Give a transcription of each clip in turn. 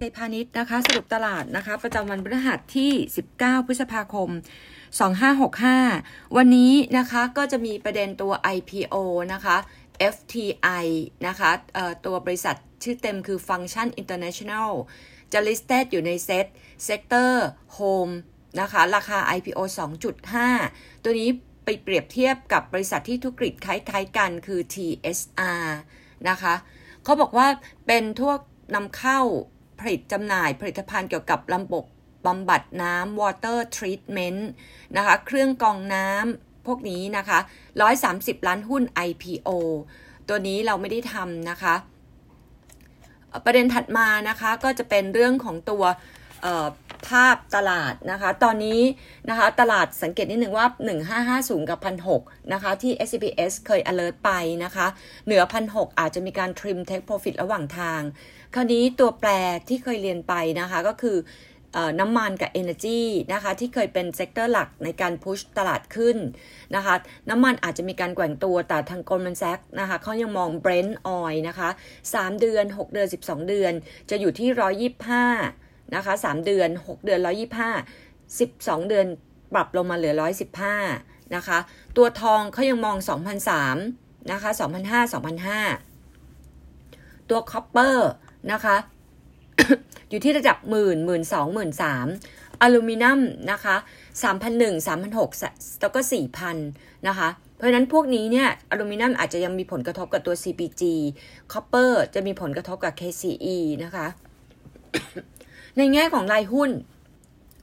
ไทยพาณิชย์นะคะสรุปตลาดนะคะ ประจำวันพฤหัสที่ 19 พฤษภาคม 2565 วันนี้นะคะก็จะมีประเด็นตัว IPO นะคะ FTI นะคะตัวบริษัทชื่อเต็มคือ Function International จะ listed อยู่ในเซต Sector Home นะคะราคา IPO 2.5 ตัวนี้ไปเปรียบเทียบกับบริษัทที่ธุรกิจคล้ายๆกันคือ TSR นะคะเขาบอกว่าเป็นทวกนำเข้า ผลิตจำหน่ายผลิตภัณฑ์เกี่ยวกับลำบบบำบัดน้ำ water treatment นะคะ เครื่องกองน้ำพวกนี้นะคะ 130 ล้านหุ้น IPO ตัวนี้เราไม่ได้ทำนะคะ ประเด็นถัดมานะคะก็จะเป็นเรื่องของตัว ภาพตลาดนะคะ ตอนนี้นะคะตลาดสังเกตนิดหนึ่งว่า 1550 กับ1,600นะคะที่ SCBS เคย alert ไปนะคะ เหนือ1,600อาจจะมีการ trim take profit ระหว่างทาง คราวนี้ตัวแปรที่เคยเรียนไปนะคะก็คือน้ำมันกับ Energy นะคะที่เคยเป็น sector หลักในการ push ตลาดขึ้นนะคะน้ำมันอาจจะมีการแกว่งตัวแต่ทาง Goldman Sachs นะคะเขายังมอง Brent oil นะคะ 3 เดือน 6 เดือน 12 เดือน จะอยู่ที่ 125 นะคะ 3 เดือน 6 เดือน 125 12 เดือนปรับลงมาเหลือ 115 นะคะ ตัวทองเขายังมอง 2,003นะคะ2,005 2,005 ตัว copper นะคะ อยู่ที่ระดับหมื่นหมื่นสองหมื่นสามอลูมิเนียมนะคะสามพันหนึ่งสามพันหกแล้วก็สี่พันนะคะ เพราะฉะนั้นพวกนี้เนี่ยอลูมิเนียมอาจจะยังมีผลกระทบกับตัว CPG copper จะมีผลกระทบกับ KCE นะคะ ในแง่ของรายหุ้น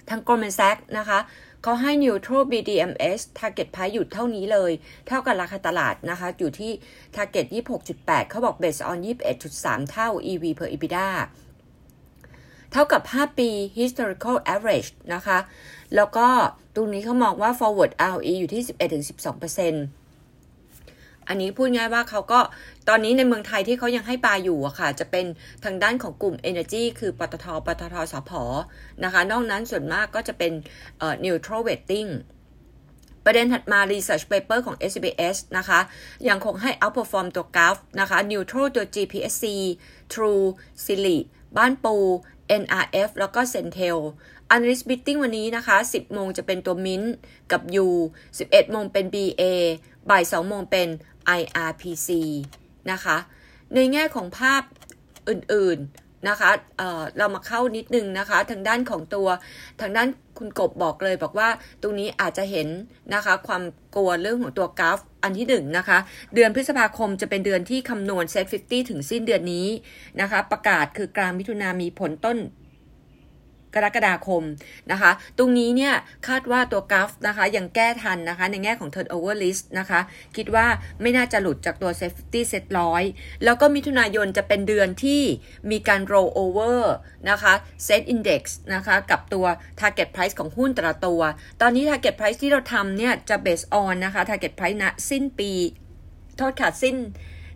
ทาง Goldman Sachs นะคะเขาให้ neutral BDMs target price อยู่เท่านี้เลย เท่ากับราคาตลาดนะคะ อยู่ที่ target 26.8 เขาบอก based on 21.3 เท่า EV per EBITDA เท่ากับ 5 ปี historical average นะคะ แล้วก็ตรงนี้เขามองว่า forward ROE อยู่ที่ 11-12% อันนี้พูดง่ายว่าเขาก็ตอนนี้ในเมืองไทยที่เขายังให้ปลาอยู่อะค่ะ จะเป็นทางด้านของกลุ่ม Energy คือปตทปตทสพนะคะ นอกนั้นส่วนมากก็จะเป็น neutral weighting ประเด็นถัดมา research paper ของ SBS นะคะ ยังคงให้ outperform ตัว GAF นะคะ neutral ตัว GPSC True s i l i บ้านปู NRF แล้วก็ Centel Analyst Meeting วันนี้นะคะ 10 โมงจะเป็นตัว Mint กับ U 11 โมงเป็น BA บ่าย2โมงเป็น IRPC นะคะ ในแง่ของภาพอื่นๆนะคะเเรามาเข้านิดนึงนะคะ ทางด้านของตัวทางด้านคุณกบบอกเลยบอกว่าตรงนี้อาจจะเห็นนะคะความกลัวเรื่องของตัวกราฟอันที่หนึ่งนะคะ เดือนพฤษภาคมจะเป็นเดือนที่คำนวณเซ็ตฟิฟตี้ถึงสิ้นเดือนนี้นะคะ ประกาศคือกลางมิถุนามีผลต้น กรกฎาคมนะคะ ตรงนี้เนี่ยคาดว่าตัวกราฟนะคะยังแก้ทันนะคะ ในแง่ของ turnover list นะคะ คิดว่าไม่น่าจะหลุดจากตัว safety set ร้อยแล้วก็มิถุนายนจะเป็นเดือนที่มีการ roll over นะคะ set index นะคะกับตัว target price ของหุ้นแต่ละตัว ตอนนี้ target price ที่เราทำเนี่ยจะ based on นะคะ target price ณสิ้นปี โทษค่ะสิ้น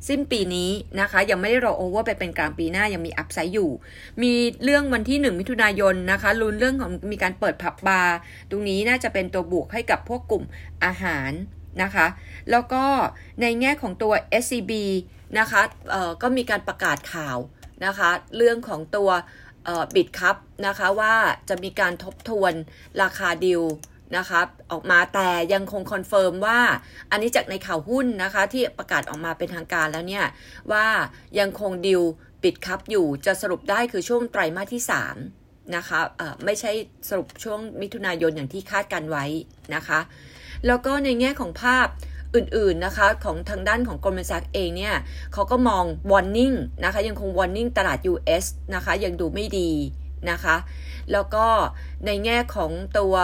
สิ้นปีนี้นะคะ ยังไม่ได้รอโอเวอร์ไปเป็นกลางปีหน้ายังมีอัพไซด์อยู่ มีเรื่องวันที่ 1 มิถุนายนนะคะลุ้นเรื่องของมีการเปิดผับบาร์ตรงนี้น่าจะเป็นตัวบวกให้กับพวกกลุ่มอาหารนะคะ แล้วก็ในแง่ของตัว SCB นะคะก็มีการประกาศข่าวนะคะ เรื่องของตัว Bitkub นะคะว่าจะมีการทบทวนราคาดิว นะคะออกมาแต่ยังคง confirm ว่า อันนี้จากในข่าวหุ้นนะคะที่ประกาศออกมาเป็นทางการแล้วเนี่ย ว่ายังคงดิวปิดคับอยู่จะสรุปได้คือช่วงไตรมาสที่ 3 นะคะะไม่ใช่สรุปช่วงมิถุนายนอย่างที่คาดกันไว้นะคะ แล้วก็ในแง่ของภาพอื่นๆนะคะของทางด้านของ Goldman Sachs เองเนี่ยเขาก็มอง warning นะคะยังคง warning ตลาด US นะคะยังดูไม่ดีนะคะ แล้วก็ในแง่ของตัว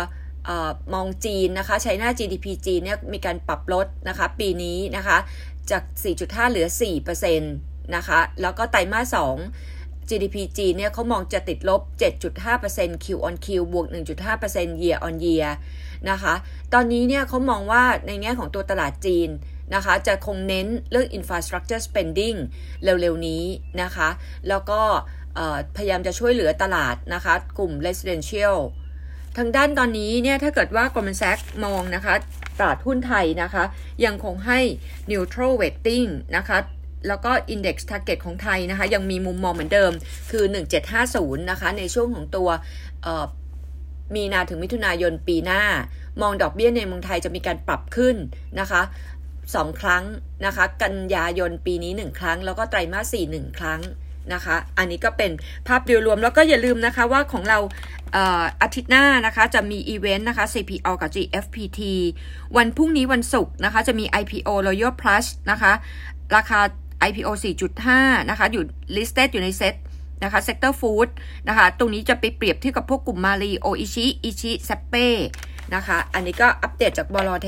มองจีนนะคะใช้หน้า GDP จีนเนี่ยมีการปรับลดนะคะปีนี้นะคะจาก 4.5 เหลือ 4%นะคะแล้วก็ไตรมาส 2 GDP จีนเนี่ยเขามองจะติดลบ 7.5% Q on Q บวก 1.5% year on year นะคะตอนนี้เนี่ยเขามองว่าในแง่ของตัวตลาดจีนนะคะจะคงเน้นเรื่อง infrastructure spending เร็วๆนี้นะคะแล้วก็พยายามจะช่วยเหลือตลาดนะคะกลุ่ม residential ทางด้านตอนนี้เนี่ยถ้าเกิดว่า Goldman Sachs มองนะคะตลาดหุ้นไทยนะคะ ยังคงให้ neutral weighting นะคะแล้วก็ Index Target ของไทยนะคะ ยังมีมุมมองเหมือนเดิมคือ 1750 นะคะ ในช่วงของตัวมีนาถึงมิถุนายนปีหน้า มองดอกเบี้ยในเมืองไทยจะมีการปรับขึ้นนะคะสองครั้งนะคะ กันยายนปีนี้ 1 ครั้ง แล้วก็ไตรมาส4 1ครั้งนะคะ อันนี้ก็เป็นภาพโดยรวมแล้วก็อย่าลืมนะคะว่าของเรา อาทิตย์หน้านะคะจะมีอีเวนต์นะคะ CPO กับ GFPT วันพรุ่งนี้วันศุกร์นะคะจะมี IPO Royal Plus นะคะ ราคา IPO 4.5 นะคะ อยู่ listed อยู่ในเซ็ตนะคะ sector food นะคะ ตรงนี้จะไปเปรียบเทียบกับพวกกลุ่มมาลีโออิชิอิชิเซ็ปเป้นะคะ อันนี้ก็อัปเดตจากบล